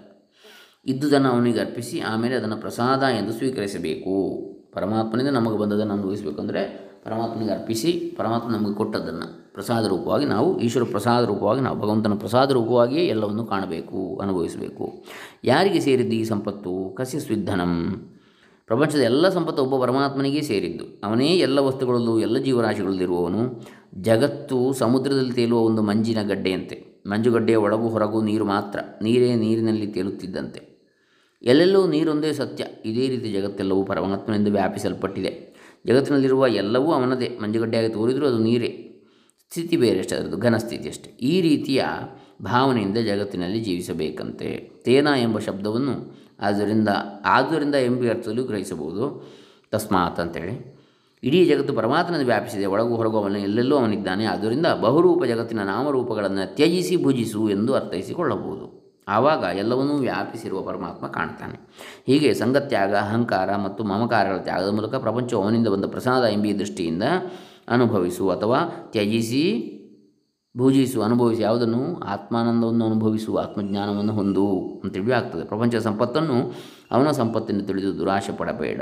ಇದ್ದುದನ್ನು ಅವನಿಗೆ ಅರ್ಪಿಸಿ, ಆಮೇಲೆ ಅದನ್ನು ಪ್ರಸಾದ ಎಂದು ಸ್ವೀಕರಿಸಬೇಕು. ಪರಮಾತ್ಮನಿಂದ ನಮಗೆ ಬಂದದನ್ನು ಅನುಭವಿಸಬೇಕು. ಅಂದರೆ ಪರಮಾತ್ಮನಿಗೆ ಅರ್ಪಿಸಿ ಪರಮಾತ್ಮ ನಮಗೆ ಕೊಟ್ಟದ್ದನ್ನು ಪ್ರಸಾದ ರೂಪವಾಗಿ ನಾವು ಈಶ್ವರ ಪ್ರಸಾದ ರೂಪವಾಗಿ ನಾವು ಭಗವಂತನ ಪ್ರಸಾದ ರೂಪವಾಗಿಯೇ ಎಲ್ಲವನ್ನು ಕಾಣಬೇಕು, ಅನುಭವಿಸಬೇಕು. ಯಾರಿಗೆ ಸೇರಿದ್ದು ಈ ಸಂಪತ್ತು? ಕಸ್ಯ ಸ್ವಿಧನಂ ಪ್ರಪಂಚದ ಎಲ್ಲ ಸಂಪತ್ತು ಒಬ್ಬ ಪರಮಾತ್ಮನಿಗೆ ಸೇರಿದ್ದು. ಅವನೇ ಎಲ್ಲ ವಸ್ತುಗಳಲ್ಲೂ, ಎಲ್ಲ ಜೀವರಾಶಿಗಳಲ್ಲಿರುವವನು ಜಗತ್ತು ಸಮುದ್ರದಲ್ಲಿ ತೇಲುವ ಒಂದು ಮಂಜಿನ ಗಡ್ಡೆಯಂತೆ. ಮಂಜುಗಡ್ಡೆಯ ಒಳಗೂ ಹೊರಗೂ ನೀರು ಮಾತ್ರ, ನೀರೇ ನೀರಿನಲ್ಲಿ ತೇಲುತ್ತಿದ್ದಂತೆ. ಎಲ್ಲೆಲ್ಲೂ ನೀರೊಂದೇ ಸತ್ಯ. ಇದೇ ರೀತಿ ಜಗತ್ತೆಲ್ಲವೂ ಪರಮಾತ್ಮನಿಂದ ವ್ಯಾಪಿಸಲ್ಪಟ್ಟಿದೆ. ಜಗತ್ತಿನಲ್ಲಿರುವ ಎಲ್ಲವೂ ಅವನದೇ. ಮಂಜುಗಡ್ಡೆಯಾಗಿ ತೋರಿದರೂ ಅದು ನೀರೇ. ಸ್ಥಿತಿ ಬೇರೆ ಅಷ್ಟೇ ಅದರದ್ದು ಘನಸ್ಥಿತಿ ಅಷ್ಟೇ. ಈ ರೀತಿಯ ಭಾವನೆಯಿಂದ ಜಗತ್ತಿನಲ್ಲಿ ಜೀವಿಸಬೇಕಂತೆ. ತೇನ ಎಂಬ ಶಬ್ದವನ್ನು ಆದ್ದರಿಂದ ಆದ್ದರಿಂದ ಎಂಬಿ ಅರ್ಥದಲ್ಲೂ ಗ್ರಹಿಸಬಹುದು. ತಸ್ಮಾತ್ ಅಂತೇಳಿ. ಇಡೀ ಜಗತ್ತು ಪರಮಾತ್ಮನಲ್ಲಿ ವ್ಯಾಪಿಸಿದೆ, ಒಳಗು ಹೊರಗು ಅವನ, ಎಲ್ಲೆಲ್ಲೂ ಅವನಿದ್ದಾನೆ. ಆದ್ದರಿಂದ ಬಹುರೂಪ ಜಗತ್ತಿನ ನಾಮರೂಪಗಳನ್ನು ತ್ಯಜಿಸಿ ಭುಜಿಸು ಎಂದು ಅರ್ಥೈಸಿಕೊಳ್ಳಬಹುದು. ಆವಾಗ ಎಲ್ಲವನ್ನೂ ವ್ಯಾಪಿಸಿರುವ ಪರಮಾತ್ಮ ಕಾಣ್ತಾನೆ. ಹೀಗೆ ಸಂಗತ್ಯಾಗ, ಅಹಂಕಾರ ಮತ್ತು ಮಮಕಾರಗಳ ತ್ಯಾಗದ ಮೂಲಕ ಪ್ರಪಂಚವು ಅವನಿಂದ ಬಂದ ಪ್ರಸಾದ ಎಂಬಿ ದೃಷ್ಟಿಯಿಂದ ಅನುಭವಿಸು ಅಥವಾ ತ್ಯಜಿಸಿ, ಭೂಜಿಸು, ಅನುಭವಿಸಿ, ಯಾವುದನ್ನು? ಆತ್ಮಾನಂದವನ್ನು ಅನುಭವಿಸು, ಆತ್ಮಜ್ಞಾನವನ್ನು ಹೊಂದು ಅಂತೇಳಿ ಆಗ್ತದೆ. ಪ್ರಪಂಚ ಸಂಪತ್ತನ್ನು ಅವನ ಸಂಪತ್ತನ್ನು ತಿಳಿದು ದುರಾಶೆ ಪಡಬೇಡ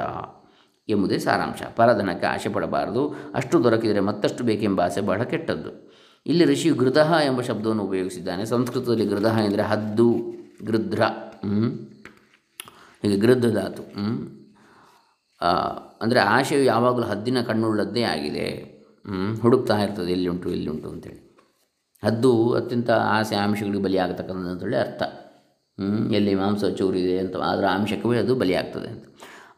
ಎಂಬುದೇ ಸಾರಾಂಶ. ಪರಧನಕ್ಕೆ ಆಶೆ ಪಡಬಾರದು. ಅಷ್ಟು ದೊರಕಿದರೆ ಮತ್ತಷ್ಟು ಬೇಕೆಂಬ ಆಸೆ ಬಹಳ ಕೆಟ್ಟದ್ದು. ಇಲ್ಲಿ ಋಷಿ ಗೃದಹ ಎಂಬ ಶಬ್ದವನ್ನು ಉಪಯೋಗಿಸಿದ್ದಾನೆ. ಸಂಸ್ಕೃತದಲ್ಲಿ ಗೃದಹ ಎಂದರೆ ಹದ್ದು, ಗೃಧ್ರ ಹೀಗೆ ಗೃಧ ಧಾತು ಅಂದರೆ ಆಶೆಯು ಯಾವಾಗಲೂ ಹದ್ದಿನ ಕಣ್ಣುಳ್ಳದ್ದೇ ಆಗಿದೆ ಹುಡುಕ್ತಾ ಇರ್ತದೆ ಎಲ್ಲಿ ಉಂಟು ಎಲ್ಲಿ ಉಂಟು ಅಂತೇಳಿ. ಹದ್ದು ಅತ್ಯಂತ ಆಸೆ, ಆಮಿಷಗಳಿಗೆ ಬಲಿಯಾಗತಕ್ಕಂಥದ್ದು ಅಂತೇಳಿ ಅರ್ಥ. ಎಲ್ಲಿ ಮಾಂಸ ಚೂರಿದೆ ಅಂತ ಅದರ ಆಮಿಷಕ್ಕೂ ಅದು ಬಲಿಯಾಗ್ತದೆ ಅಂತ.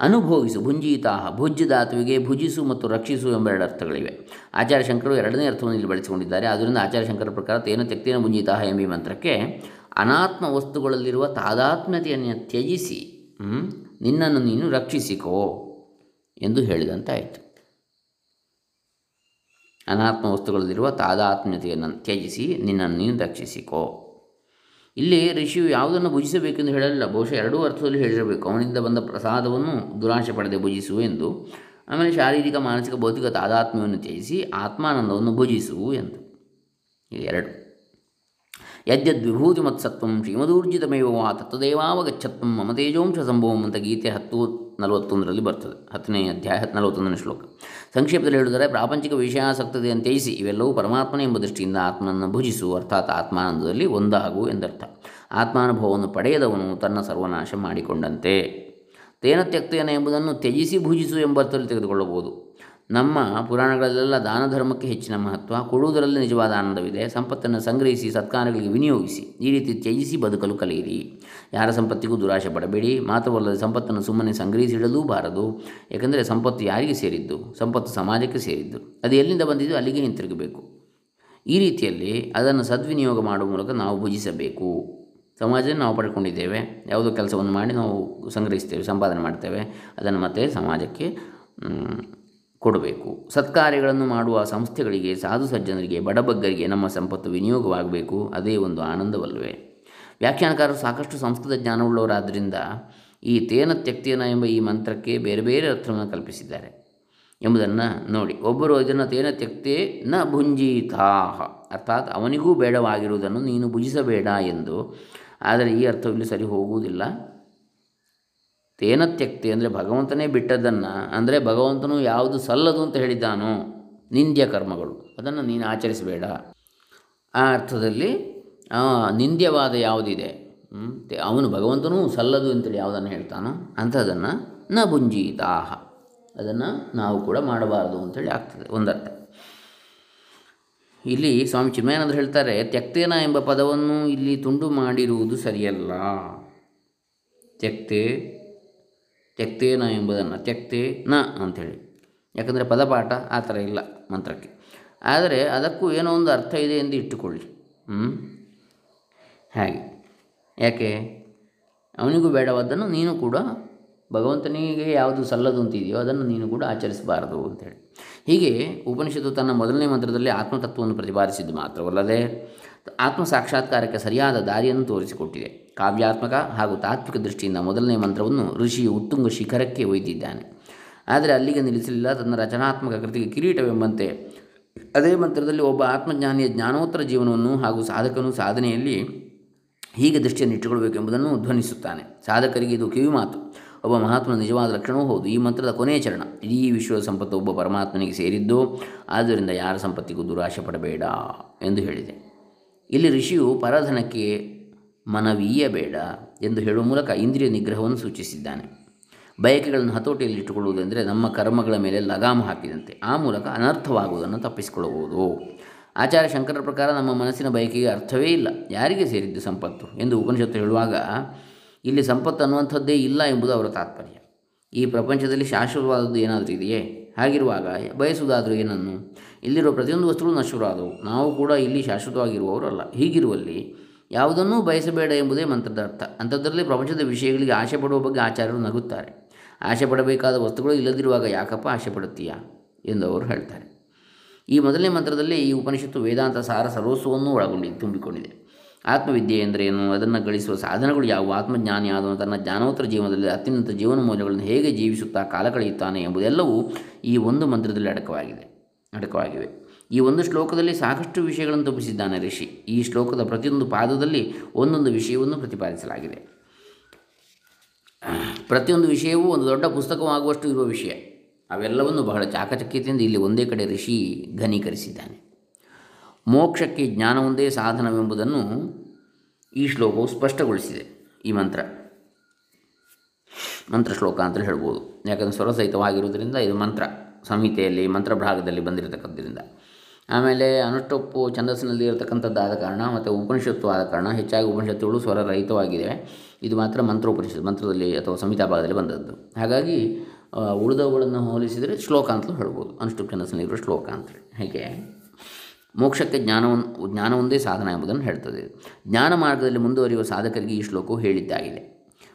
ಅನುಭವಿಸು ಭುಂಜಿತಾಹ ಭುಜ್ ಧಾತುವಿಗೆ ಭುಜಿಸು ಮತ್ತು ರಕ್ಷಿಸು ಎಂಬ ಎರಡು ಅರ್ಥಗಳಿವೆ. ಆಚಾರ್ಯ ಶಂಕರು ಎರಡನೇ ಅರ್ಥವನ್ನು ಇಲ್ಲಿ ಬಳಸಿಕೊಂಡಿದ್ದಾರೆ. ಆದ್ದರಿಂದ ಆಚಾರ್ಯ ಶಂಕರ ಪ್ರಕಾರ ತೇನ ತೆಕ್ತೇನ ಭುಂಜಿತಾಹ ಎಂಬ ಮಂತ್ರಕ್ಕೆ ಅನಾತ್ಮ ವಸ್ತುಗಳಲ್ಲಿರುವ ತಾದಾತ್ಮ್ಯತೆಯನ್ನು ತ್ಯಜಿಸಿ ನಿನ್ನನ್ನು ನೀನು ರಕ್ಷಿಸಿಕೋ ಎಂದು ಹೇಳಿದಂತಾಯಿತು. ಅನಾತ್ಮ ವಸ್ತುಗಳಲ್ಲಿರುವ ತಾದಾತ್ಮ್ಯತೆಯನ್ನು ತ್ಯಜಿಸಿ, ನಿನ್ನನ್ನು ನೀನು ರಕ್ಷಿಸಿಕೋ. ಇಲ್ಲಿ ಋಷಿಯು ಯಾವುದನ್ನು ಭುಜಿಸಬೇಕೆಂದು ಹೇಳಲಿಲ್ಲ. ಬಹುಶಃ ಎರಡೂ ಅರ್ಥದಲ್ಲಿ ಹೇಳಿರಬೇಕು. ಅವನಿಂದ ಬಂದ ಪ್ರಸಾದವನ್ನು ದುರಾಶೆ ಪಡೆದೆ ಭುಜಿಸು ಎಂದು. ಆಮೇಲೆ ಶಾರೀರಿಕ, ಮಾನಸಿಕ, ಭೌತಿಕ ತಾದಾತ್ಮ್ಯವನ್ನು ತ್ಯಜಿಸಿ ಆತ್ಮಾನಂದವನ್ನು ಭುಜಿಸು ಎಂದು. ಎರಡು. ಯದ್ಯದ್ ವಿಭೂತಿ ಮತ್ಸತ್ವಂ ಶ್ರೀಮದೂರ್ಜಿತಮೇವ ತತ್ತದೇವಾವಗಚ್ಚತ್ವಂ ಮಮ ತೇಜೋಂಶ ಸಂಭವಂ ಅಂತ ಗೀತೆ ಹತ್ತು ನಲವತ್ತೊಂದರಲ್ಲಿ ಬರ್ತದೆ. ಹತ್ತನೇ ಅಧ್ಯಾಯ ನಲವತ್ತೊಂದನೇ ಶ್ಲೋಕ. ಸಂಕ್ಷೇಪದಲ್ಲಿ ಹೇಳಿದರೆ ಪ್ರಾಪಂಚಿಕ ವಿಷಯಾಸಕ್ತತೆ ತ್ಯಜಿಸಿ ಇವೆಲ್ಲವೂ ಪರಮಾತ್ಮನ ಎಂಬ ದೃಷ್ಟಿಯಿಂದ ಆತ್ಮನನ್ನು ಭುಜಿಸು, ಅರ್ಥಾತ್ ಆತ್ಮಾನಂದದಲ್ಲಿ ಒಂದಾಗು ಎಂದರ್ಥ. ಆತ್ಮಾನುಭವವನ್ನು ಪಡೆಯದವನು ತನ್ನ ಸರ್ವನಾಶ ಮಾಡಿಕೊಂಡಂತೆ. ತೇನ ತ್ಯಕ್ತೇನ ಎಂಬುದನ್ನು ತ್ಯಜಿಸಿ ಭುಜಿಸು ಎಂಬರ್ಥದಲ್ಲಿ ತೆಗೆದುಕೊಳ್ಳಬಹುದು. ನಮ್ಮ ಪುರಾಣಗಳಲ್ಲೆಲ್ಲ ದಾನ ಧರ್ಮಕ್ಕೆ ಹೆಚ್ಚಿನ ಮಹತ್ವ, ಕೊಡುವುದರಲ್ಲಿ ನಿಜವಾದ ಆನಂದವಿದೆ. ಸಂಪತ್ತನ್ನು ಸಂಗ್ರಹಿಸಿ ಸತ್ಕಾರಗಳಿಗೆ ವಿನಿಯೋಗಿಸಿ, ಈ ರೀತಿ ತ್ಯಜಿಸಿ ಬದುಕಲು ಕಲಿಯಿರಿ. ಯಾರ ಸಂಪತ್ತಿಗೂ ದುರಾಶೆ ಪಡಬೇಡಿ. ಮಾತ್ರವಲ್ಲದೆ ಸಂಪತ್ತನ್ನು ಸುಮ್ಮನೆ ಸಂಗ್ರಹಿಸಿಡಲೂ ಬಾರದು ಏಕೆಂದರೆ ಸಂಪತ್ತು ಯಾರಿಗೆ ಸೇರಿದ್ದು? ಸಂಪತ್ತು ಸಮಾಜಕ್ಕೆ ಸೇರಿದ್ದು. ಅದು ಎಲ್ಲಿಂದ ಬಂದಿದ್ದು? ಅಲ್ಲಿಗೆ ಹಿಂತಿರುಗಬೇಕು ಈ ರೀತಿಯಲ್ಲಿ ಅದನ್ನು ಸದ್ವಿನಿಯೋಗ ಮಾಡುವ ಮೂಲಕ ನಾವು ಭುಜಿಸಬೇಕು. ಸಮಾಜ ನಾವು ಪಡ್ಕೊಂಡಿದ್ದೇವೆ. ಯಾವುದೋ ಕೆಲಸವನ್ನು ಮಾಡಿ ನಾವು ಸಂಗ್ರಹಿಸ್ತೇವೆ, ಸಂಪಾದನೆ ಮಾಡ್ತೇವೆ. ಅದನ್ನು ಮತ್ತೆ ಸಮಾಜಕ್ಕೆ ಕೊಡಬೇಕು. ಸತ್ಕಾರ್ಯಗಳನ್ನು ಮಾಡುವ ಸಂಸ್ಥೆಗಳಿಗೆ ಸಾಧು ಸಜ್ಜನರಿಗೆ ಬಡಬಗ್ಗರಿಗೆ ನಮ್ಮ ಸಂಪತ್ತು ವಿನಿಯೋಗವಾಗಬೇಕು. ಅದೇ ಒಂದು ಆನಂದವಲ್ಲವೇ? ವ್ಯಾಖ್ಯಾನಕಾರರು ಸಾಕಷ್ಟು ಸಂಸ್ಕೃತ ಜ್ಞಾನವುಳ್ಳವರಾದ್ದರಿಂದ ಈ ತೇನ ತ್ಯಕ್ತೇನ ಎಂಬ ಈ ಮಂತ್ರಕ್ಕೆ ಬೇರೆ ಬೇರೆ ಅರ್ಥವನ್ನು ಕಲ್ಪಿಸಿದ್ದಾರೆ. ಎಂಬುದನ್ನು ನೋಡಿ. ಒಬ್ಬರು ಇದನ್ನು ತೇನ ತ್ಯಕ್ತೇ ನ ಭುಂಜೀತಾಹ. ಅರ್ಥಾತ್ ಅವನಿಗೂ ಬೇಡವಾಗಿರುವುದನ್ನು ನೀನು ಭುಜಿಸಬೇಡ ಎಂದು. ಆದರೆ ಈ ಅರ್ಥವಿಲ್ಲಿ ಸರಿ ಹೋಗುವುದಿಲ್ಲ. ತೇನ ತ್ಯಕ್ತಿ ಅಂದರೆ ಭಗವಂತನೇ ಬಿಟ್ಟದ್ದನ್ನು, ಅಂದರೆ ಭಗವಂತನು ಯಾವುದು ಸಲ್ಲದು ಅಂತ ಹೇಳಿದ್ದಾನೋ ನಿಂದ್ಯ ಕರ್ಮಗಳು, ಅದನ್ನು ನೀನು ಆಚರಿಸಬೇಡ. ಆ ಅರ್ಥದಲ್ಲಿ ನಿಂದ್ಯವಾದ ಯಾವುದಿದೆ ಅವನು ಭಗವಂತನೂ ಸಲ್ಲದು ಅಂತೇಳಿ ಯಾವುದನ್ನು ಹೇಳ್ತಾನೋ ಅಂಥದನ್ನು ನ ಭುಂಜೀತಾಹ ಅದನ್ನು ನಾವು ಕೂಡ ಮಾಡಬಾರದು ಅಂತೇಳಿ ಆಗ್ತದೆ, ಒಂದರ್ಥ. ಇಲ್ಲಿ ಸ್ವಾಮಿ ಚಿನ್ಮಯಾನಂದರು ಹೇಳ್ತಾರೆ, ತ್ಯಕ್ತೇನ ಎಂಬ ಪದವನ್ನು ಇಲ್ಲಿ ತುಂಡು ಮಾಡಿರುವುದು ಸರಿಯಲ್ಲ. ತ್ಯಕ್ತೆ ತ್ಯಕ್ತೇನ ಎಂಬುದನ್ನು, ತ್ಯಕ್ತೆ ನ ಅಂಥೇಳಿ. ಯಾಕಂದರೆ ಪದಪಾಠ ಆ ಥರ ಇಲ್ಲ ಮಂತ್ರಕ್ಕೆ. ಆದರೆ ಅದಕ್ಕೂ ಏನೋ ಒಂದು ಅರ್ಥ ಇದೆ ಎಂದು ಇಟ್ಟುಕೊಳ್ಳಿ. ಹ್ಞೂ ಹಾಗೆ. ಯಾಕೆ? ಅವನಿಗೂ ಬೇಡವಾದ್ದನ್ನು ನೀನು ಕೂಡ ಭಗವಂತನಿಗೆ ಯಾವುದು ಸಲ್ಲದು ಅಂತಿದೆಯೋ ಅದನ್ನು ನೀನು ಕೂಡ ಆಚರಿಸಬಾರದು ಅಂತೇಳಿ ಹೀಗೆ ಉಪನಿಷತ್ತು ತನ್ನ ಮೊದಲನೇ ಮಂತ್ರದಲ್ಲಿ ಆತ್ಮತತ್ವವನ್ನು ಪ್ರತಿಪಾದಿಸಿದ್ದು ಮಾತ್ರವಲ್ಲದೆ ಆತ್ಮ ಸಾಕ್ಷಾತ್ಕಾರಕ್ಕೆ ಸರಿಯಾದ ದಾರಿಯನ್ನು ತೋರಿಸಿಕೊಟ್ಟಿದೆ. ಕಾವ್ಯಾತ್ಮಕ ಹಾಗೂ ತಾತ್ವಿಕ ದೃಷ್ಟಿಯಿಂದ ಮೊದಲನೇ ಮಂತ್ರವನ್ನು ಋಷಿಯು ಉತ್ತುಂಗ ಶಿಖರಕ್ಕೆ ಒಯ್ದಿದ್ದಾನೆ. ಆದರೆ ಅಲ್ಲಿಗೆ ನಿಲ್ಲಿಸಲಿಲ್ಲ. ತನ್ನ ರಚನಾತ್ಮಕ ಕೃತಿಗೆ ಕಿರೀಟವೆಂಬಂತೆ ಅದೇ ಮಂತ್ರದಲ್ಲಿ ಒಬ್ಬ ಆತ್ಮಜ್ಞಾನಿಯ ಜ್ಞಾನೋತ್ತರ ಜೀವನವನ್ನು ಹಾಗೂ ಸಾಧಕನು ಸಾಧನೆಯಲ್ಲಿ ಹೀಗೆ ದೃಷ್ಟಿಯನ್ನು ಇಟ್ಟುಕೊಳ್ಬೇಕೆಂಬುದನ್ನು ಧ್ವನಿಸುತ್ತಾನೆ. ಸಾಧಕರಿಗೆ ಇದು ಕಿವಿಮಾತು ಒಬ್ಬ ಮಹಾತ್ಮನ ನಿಜವಾದ ಲಕ್ಷಣವೂ ಹೌದು. ಈ ಮಂತ್ರದ ಕೊನೆಯ ಚರಣ. ಇಡೀ ವಿಶ್ವದ ಸಂಪತ್ತು ಒಬ್ಬ ಪರಮಾತ್ಮನಿಗೆ ಸೇರಿದ್ದು, ಆದ್ದರಿಂದ ಯಾರ ಸಂಪತ್ತಿಗೂ ದುರಾಶೆ ಪಡಬೇಡ ಎಂದು ಹೇಳಿದೆ. ಇಲ್ಲಿ ಋಷಿಯು ಪರಧನಕ್ಕೆ ಮನವೀಯಬೇಡ ಎಂದು ಹೇಳುವ ಮೂಲಕ ಇಂದ್ರಿಯ ನಿಗ್ರಹವನ್ನು ಸೂಚಿಸಿದ್ದಾನೆ. ಬಯಕೆಗಳನ್ನು ಹತೋಟಿಯಲ್ಲಿಟ್ಟುಕೊಳ್ಳುವುದೆಂದರೆ ನಮ್ಮ ಕರ್ಮಗಳ ಮೇಲೆ ಲಗಾಮ ಹಾಕಿದಂತೆ, ಆ ಮೂಲಕ ಅನರ್ಥವಾಗುವುದನ್ನು ತಪ್ಪಿಸಿಕೊಳ್ಳಬಹುದು ಆಚಾರ್ಯ ಶಂಕರರ ಪ್ರಕಾರ ನಮ್ಮ ಮನಸ್ಸಿನ ಬಯಕೆಗೆ ಅರ್ಥವೇ ಇಲ್ಲ. ಯಾರಿಗೆ ಸೇರಿದ್ದು ಸಂಪತ್ತು? ಎಂದು ಉಪನಿಷತ್ತು ಹೇಳುವಾಗ, ಇಲ್ಲಿ ಸಂಪತ್ತು ಅನ್ನುವಂಥದ್ದೇ ಇಲ್ಲ ಎಂಬುದು ಅವರ ತಾತ್ಪರ್ಯ. ಈ ಪ್ರಪಂಚದಲ್ಲಿ ಶಾಶ್ವತವಾದದ್ದು ಏನಾದರೂ ಇದೆಯೇ? ಹಾಗಿರುವಾಗ ಬಯಸುವುದಾದರೂ ಏನನ್ನು? ಇಲ್ಲಿರುವ ಪ್ರತಿಯೊಂದು ವಸ್ತುಗಳು ನಶ್ವರಾದವು ನಾವು ಕೂಡ ಇಲ್ಲಿ ಶಾಶ್ವತವಾಗಿರುವವರು ಅಲ್ಲ ಹೀಗಿರುವಲ್ಲಿ ಯಾವುದನ್ನೂ ಬಯಸಬೇಡ ಎಂಬುದೇ ಮಂತ್ರದ ಅರ್ಥ. ಅಂಥದ್ರಲ್ಲಿ ಪ್ರಪಂಚದ ವಿಷಯಗಳಿಗೆ ಆಶೆ ಪಡುವ ಬಗ್ಗೆ ಆಚಾರ್ಯರು ನಗುತ್ತಾರೆ. ಆಶೆ ಪಡಬೇಕಾದ ವಸ್ತುಗಳು ಇಲ್ಲದಿರುವಾಗ ಯಾಕಪ್ಪ ಆಶೆ ಪಡುತ್ತೀಯಾ? ಎಂದು ಅವರು ಹೇಳ್ತಾರೆ. ಈ ಮೊದಲನೇ ಮಂತ್ರದಲ್ಲಿ ಈ ಉಪನಿಷತ್ತು ವೇದಾಂತ ಸಾರ ಸರ್ವಸ್ವವನ್ನು ಒಳಗೊಂಡಿ ತುಂಬಿಕೊಂಡಿದೆ. ಆತ್ಮವಿದ್ಯೆ ಎಂದರೇನು ಅದನ್ನು ಗಳಿಸುವ ಸಾಧನಗಳು ಯಾವುವು? ಆತ್ಮಜ್ಞಾನಿ ಆದವನು ತನ್ನ ಜ್ಞಾನೋತ್ತರ ಜೀವನದಲ್ಲಿ ಅತ್ಯುನ್ನತ ಜೀವನ ಮೌಲ್ಯಗಳನ್ನು ಹೇಗೆ ಜೀವಿಸುತ್ತಾ ಕಾಲ ಕಳೆಯುತ್ತಾನೆ ಎಂಬುದೆಲ್ಲವೂ ಈ ಒಂದು ಮಂತ್ರದಲ್ಲಿ ಅಡಕವಾಗಿದೆ. ಅಡಕವಾಗಿವೆ. ಈ ಒಂದು ಶ್ಲೋಕದಲ್ಲಿ ಸಾಕಷ್ಟು ವಿಷಯಗಳನ್ನು ತಪ್ಪಿಸಿದ್ದಾನೆ ಋಷಿ. ಈ ಶ್ಲೋಕದ ಪ್ರತಿಯೊಂದು ಪಾದದಲ್ಲಿ ಒಂದೊಂದು ವಿಷಯವನ್ನು ಪ್ರತಿಪಾದಿಸಲಾಗಿದೆ. ಪ್ರತಿಯೊಂದು ವಿಷಯವೂ ಒಂದು ದೊಡ್ಡ ಪುಸ್ತಕವಾಗುವಷ್ಟು ಇರುವ ವಿಷಯ. ಅವೆಲ್ಲವನ್ನು ಬಹಳ ಚಾಕಚಕ್ಯತೆಯಿಂದ ಇಲ್ಲಿ ಒಂದೇ ಕಡೆ ಋಷಿ ಘನೀಕರಿಸಿದ್ದಾನೆ. ಮೋಕ್ಷಕ್ಕೆ ಜ್ಞಾನವೊಂದೇ ಸಾಧನವೆಂಬುದನ್ನು ಈ ಶ್ಲೋಕವು ಸ್ಪಷ್ಟಗೊಳಿಸಿದೆ. ಈ ಮಂತ್ರ. ಮಂತ್ರ ಶ್ಲೋಕ ಅಂತಲೇ ಹೇಳ್ಬೋದು. ಯಾಕಂದರೆ ಸ್ವರಸಹಿತವಾಗಿರುವುದರಿಂದ ಇದು ಮಂತ್ರ. ಸಂಹಿತೆಯಲ್ಲಿ, ಮಂತ್ರಭಾಗದಲ್ಲಿ ಬಂದಿರತಕ್ಕದ್ದರಿಂದ ಆಮೇಲೆ ಅನುಷ್ಟೊಪ್ಪು ಛಂದಸ್ಸಿನಲ್ಲಿ ಇರತಕ್ಕಂಥದ್ದಾದ ಕಾರಣ ಮತ್ತು ಉಪನಿಷತ್ತು ಆದ ಕಾರಣ ಹೆಚ್ಚಾಗಿ ಉಪನಿಷತ್ತುಗಳು ಸ್ವರರಹಿತವಾಗಿವೆ ಇದು ಮಾತ್ರ ಮಂತ್ರ ಉಪನಿಷತ್ತು ಮಂತ್ರದಲ್ಲಿ ಅಥವಾ ಸಂಹಿತಾ ಭಾಗದಲ್ಲಿ ಬಂದದ್ದು. ಹಾಗಾಗಿ ಉಳಿದವುಗಳನ್ನು ಹೋಲಿಸಿದರೆ ಶ್ಲೋಕ ಅಂತಲೂ ಹೇಳ್ಬೋದು. ಅನುಷ್ಠುಪ್ ಛಂದಸ್ಸಿನಲ್ಲಿರುವ ಶ್ಲೋಕ ಅಂತೇಳಿ ಹೀಗೆ. ಮೋಕ್ಷಕ್ಕೆ ಜ್ಞಾನವನ್ನು ಜ್ಞಾನವೊಂದೇ ಸಾಧನ ಎಂಬುದನ್ನು ಹೇಳ್ತದೆ. ಜ್ಞಾನ ಮಾರ್ಗದಲ್ಲಿ ಮುಂದುವರಿಯುವ ಸಾಧಕರಿಗೆ ಈ ಶ್ಲೋಕವು ಹೇಳಿದ್ದಾಗಿದೆ.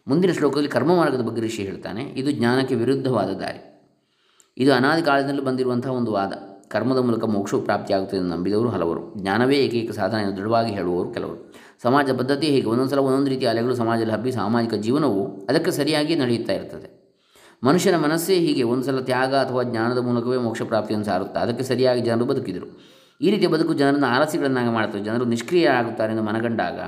ಮುಂದಿನ ಶ್ಲೋಕದಲ್ಲಿ ಕರ್ಮ ಮಾರ್ಗದ ಬಗ್ಗೆ ಋಷಿ ಹೇಳ್ತಾನೆ. ಇದು ಜ್ಞಾನಕ್ಕೆ ವಿರುದ್ಧವಾದ ದಾರಿ. ಇದು ಅನಾದಿ ಕಾಲದಿಂದಲೂ ಬಂದಿರುವಂತಹ ಒಂದು ವಾದ. ಕರ್ಮದ ಮೂಲಕ ಮೋಕ್ಷವು ಪ್ರಾಪ್ತಿಯಾಗುತ್ತದೆ ಎಂದು ನಂಬಿದವರು ಹಲವರು. ಜ್ಞಾನವೇ ಏಕೈಕ ಸಾಧನ ಎಂದು ದೃಢವಾಗಿ ಹೇಳುವವರು ಕೆಲವರು. ಸಮಾಜ ಪದ್ಧತಿ ಹೀಗೆ ಒಂದೊಂದು ಸಲ ಒಂದೊಂದು ರೀತಿಯ ಅಲೆಗಳು ಸಮಾಜದಲ್ಲಿ ಹಬ್ಬಿ ಸಾಮಾಜಿಕ ಜೀವನವು ಅದಕ್ಕೆ ಸರಿಯಾಗಿ ನಡೆಯುತ್ತಾ ಇರ್ತದೆ. ಮನುಷ್ಯನ ಮನಸ್ಸೇ ಹೀಗೆ ಒಂದು ಸಲ ತ್ಯಾಗ ಅಥವಾ ಜ್ಞಾನದ ಮೂಲಕವೇ ಮೋಕ್ಷ ಪ್ರಾಪ್ತಿಯನ್ನು ಸಾರುತ್ತಾ ಅದಕ್ಕೆ ಸರಿಯಾಗಿ ಜನರು ಬದುಕಿದರು. ಈ ರೀತಿಯ ಬದುಕು ಜನರನ್ನು ಆಲಸಿಗಳನ್ನಾಗಿ ಮಾಡುತ್ತದೆ. ಜನರು ನಿಷ್ಕ್ರಿಯ ಆಗುತ್ತಾರೆ ಎಂದು ಮನಗಂಡಾಗ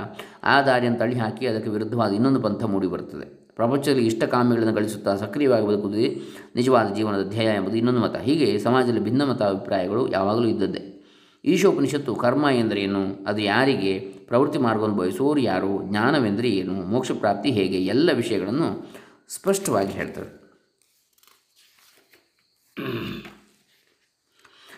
ಆ ದಾರಿಯನ್ನು ತಳ್ಳಿ ಹಾಕಿ ಅದಕ್ಕೆ ವಿರುದ್ಧವಾದ ಇನ್ನೊಂದು ಪಂಥ ಮೂಡಿ ಬರುತ್ತದೆ ಪ್ರಪಂಚದಲ್ಲಿ ಇಷ್ಟ ಕಾಮ್ಯಗಳನ್ನು ಗಳಿಸುತ್ತಾ ಸಕ್ರಿಯವಾಗಿ ಬದುಕುವುದೇ ನಿಜವಾದ ಜೀವನದ ಧ್ಯೇಯ ಎಂಬುದು ಇನ್ನೊಂದು ಮತ. ಹೀಗೆ ಸಮಾಜದಲ್ಲಿ ಭಿನ್ನಮತ ಅಭಿಪ್ರಾಯಗಳು ಯಾವಾಗಲೂ ಇದ್ದದ್ದೇ. ಈಶೋಪನಿಷತ್ತು ಕರ್ಮ ಎಂದರೇನು ಅದು ಯಾರಿಗೆ? ಪ್ರವೃತ್ತಿ ಮಾರ್ಗವನ್ನು ಬಯಸುವವರು ಯಾರು? ಜ್ಞಾನವೆಂದರೆ ಏನು? ಮೋಕ್ಷ ಪ್ರಾಪ್ತಿ ಹೇಗೆ? ಎಲ್ಲ ವಿಷಯಗಳನ್ನು ಸ್ಪಷ್ಟವಾಗಿ ಹೇಳ್ತವೆ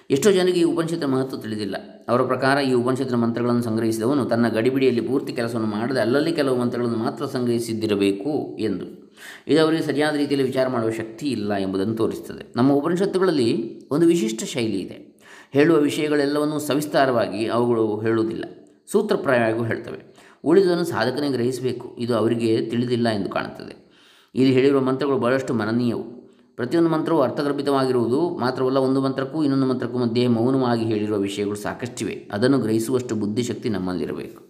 ಎಷ್ಟೋ ಜನರಿಗೆ ಈ ಉಪನಿಷತ್ತಿನ ಮಹತ್ವ ತಿಳಿದಿಲ್ಲ. ಅವರ ಪ್ರಕಾರ ಈ ಉಪನಿಷತ್ತಿನ ಮಂತ್ರಗಳನ್ನು ಸಂಗ್ರಹಿಸಿದವನು ತನ್ನ ಗಡಿಬಿಡಿಯಲ್ಲಿ ಪೂರ್ತಿ ಕೆಲಸವನ್ನು ಮಾಡದೆ ಅಲ್ಲಲ್ಲಿ ಕೆಲವು ಮಂತ್ರಗಳನ್ನು ಮಾತ್ರ ಸಂಗ್ರಹಿಸಿದ್ದಿರಬೇಕು ಎಂದು. ಇದು ಅವರಿಗೆ ಸರಿಯಾದ ರೀತಿಯಲ್ಲಿ ವಿಚಾರ ಮಾಡುವ ಶಕ್ತಿ ಇಲ್ಲ ಎಂಬುದನ್ನು ತೋರಿಸುತ್ತದೆ ನಮ್ಮ ಉಪನಿಷತ್ತುಗಳಲ್ಲಿ ಒಂದು ವಿಶಿಷ್ಟ ಶೈಲಿ ಇದೆ. ಹೇಳುವ ವಿಷಯಗಳೆಲ್ಲವನ್ನೂ ಸವಿಸ್ತಾರವಾಗಿ ಅವುಗಳು ಹೇಳುವುದಿಲ್ಲ. ಸೂತ್ರಪ್ರಾಯವಾಗಿಯೂ ಹೇಳ್ತವೆ. ಉಳಿದುದನ್ನು ಸಾಧಕನೇ ಗ್ರಹಿಸಬೇಕು. ಇದು ಅವರಿಗೆ ತಿಳಿದಿಲ್ಲ ಎಂದು ಕಾಣುತ್ತದೆ. ಇಲ್ಲಿ ಹೇಳಿರುವ ಮಂತ್ರಗಳು ಬಹಳಷ್ಟು ಮನನೀಯವು. ಪ್ರತಿಯೊಂದು ಮಂತ್ರವು ಅರ್ಥಗರ್ಭಿತವಾಗಿರುವುದು ಮಾತ್ರವಲ್ಲ, ಒಂದು ಮಂತ್ರಕ್ಕೂ ಇನ್ನೊಂದು ಮಂತ್ರಕ್ಕೂ ಮಧ್ಯೆ ಮೌನವಾಗಿ ಹೇಳಿರುವ ವಿಷಯಗಳು ಸಾಕಷ್ಟಿವೆ. ಅದನ್ನು ಗ್ರಹಿಸುವಷ್ಟು ಬುದ್ಧಿಶಕ್ತಿ ನಮ್ಮಲ್ಲಿರಬೇಕು.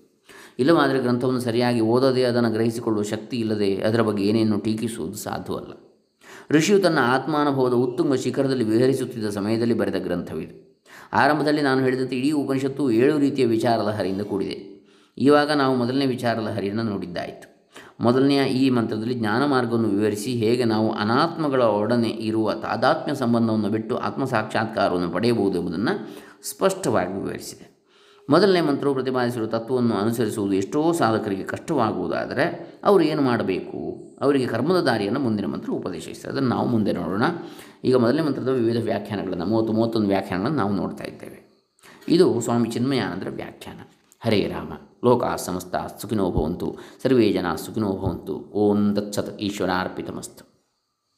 ಇಲ್ಲವಾದರೆ ಗ್ರಂಥವನ್ನು ಸರಿಯಾಗಿ ಓದದೆ ಅದನ್ನು ಗ್ರಹಿಸಿಕೊಳ್ಳುವ ಶಕ್ತಿ ಇಲ್ಲದೆ ಅದರ ಬಗ್ಗೆ ಏನೇನು ಟೀಕಿಸುವುದು ಸಾಧ್ಯವಲ್ಲ ಋಷಿಯು ತನ್ನ ಆತ್ಮಾನುಭವದ ಉತ್ತುಂಗ ಶಿಖರದಲ್ಲಿ ವಿಹರಿಸುತ್ತಿದ್ದ ಸಮಯದಲ್ಲಿ ಬರೆದ ಗ್ರಂಥವಿದು. ಆರಂಭದಲ್ಲಿ ನಾನು ಹೇಳಿದಂತೆ ಇಡೀ ಉಪನಿಷತ್ತು ಏಳು ರೀತಿಯ ವಿಚಾರ ಲಹರಿಯಿಂದ ಕೂಡಿದೆ. ಇವಾಗ ನಾವು ಮೊದಲನೇ ವಿಚಾರದ ಲಹರಿಯನ್ನು ನೋಡಿದ್ದಾಯಿತು. ಮೊದಲನೆಯ ಈ ಮಂತ್ರದಲ್ಲಿ ಜ್ಞಾನ ಮಾರ್ಗವನ್ನು ವಿವರಿಸಿ ಹೇಗೆ ನಾವು ಅನಾತ್ಮಗಳ ಒಡನೆ ಇರುವ ತಾದಾತ್ಮ್ಯ ಸಂಬಂಧವನ್ನು ಬಿಟ್ಟು ಆತ್ಮ ಸಾಕ್ಷಾತ್ಕಾರವನ್ನು ಪಡೆಯಬಹುದು ಎಂಬುದನ್ನು ಸ್ಪಷ್ಟವಾಗಿ ವಿವರಿಸಿದೆ. ಮೊದಲನೇ ಮಂತ್ರವು ಪ್ರತಿಪಾದಿಸಿರುವ ತತ್ವವನ್ನು ಅನುಸರಿಸುವುದು ಎಷ್ಟೋ ಸಾಧಕರಿಗೆ ಕಷ್ಟವಾಗುವುದಾದರೆ ಅವರು ಏನು ಮಾಡಬೇಕು? ಅವರಿಗೆ ಕರ್ಮದ ದಾರಿಯನ್ನು ಮುಂದಿನ ಮಂತ್ರ ಉಪದೇಶಿಸ್ತದೆ ಅದನ್ನು ನಾವು ಮುಂದೆ ನೋಡೋಣ. ಈಗ ಮೊದಲನೇ ಮಂತ್ರದ ವಿವಿಧ ವ್ಯಾಖ್ಯಾನಗಳನ್ನು, ಮೂವತ್ತು, ಮೂವತ್ತೊಂದು ವ್ಯಾಖ್ಯಾನಗಳನ್ನು ನಾವು ನೋಡ್ತಾ ಇದ್ದೇವೆ. ಇದು ಸ್ವಾಮಿ ಚಿನ್ಮಯಾನಂದರ ವ್ಯಾಖ್ಯಾನ. ಹರೇ ರಾಮ. ಲೋಕ ಸಮಸ್ತ ಸುಖಿನೋ ಭವಂತು. ಸರ್ವೇ ಜನ ಸುಖಿನೋ ಭವಂತು. ಓಂ ದತ್ಸತ್ ಈಶ್ವರಾರ್ಪಿತಮಸ್ತು.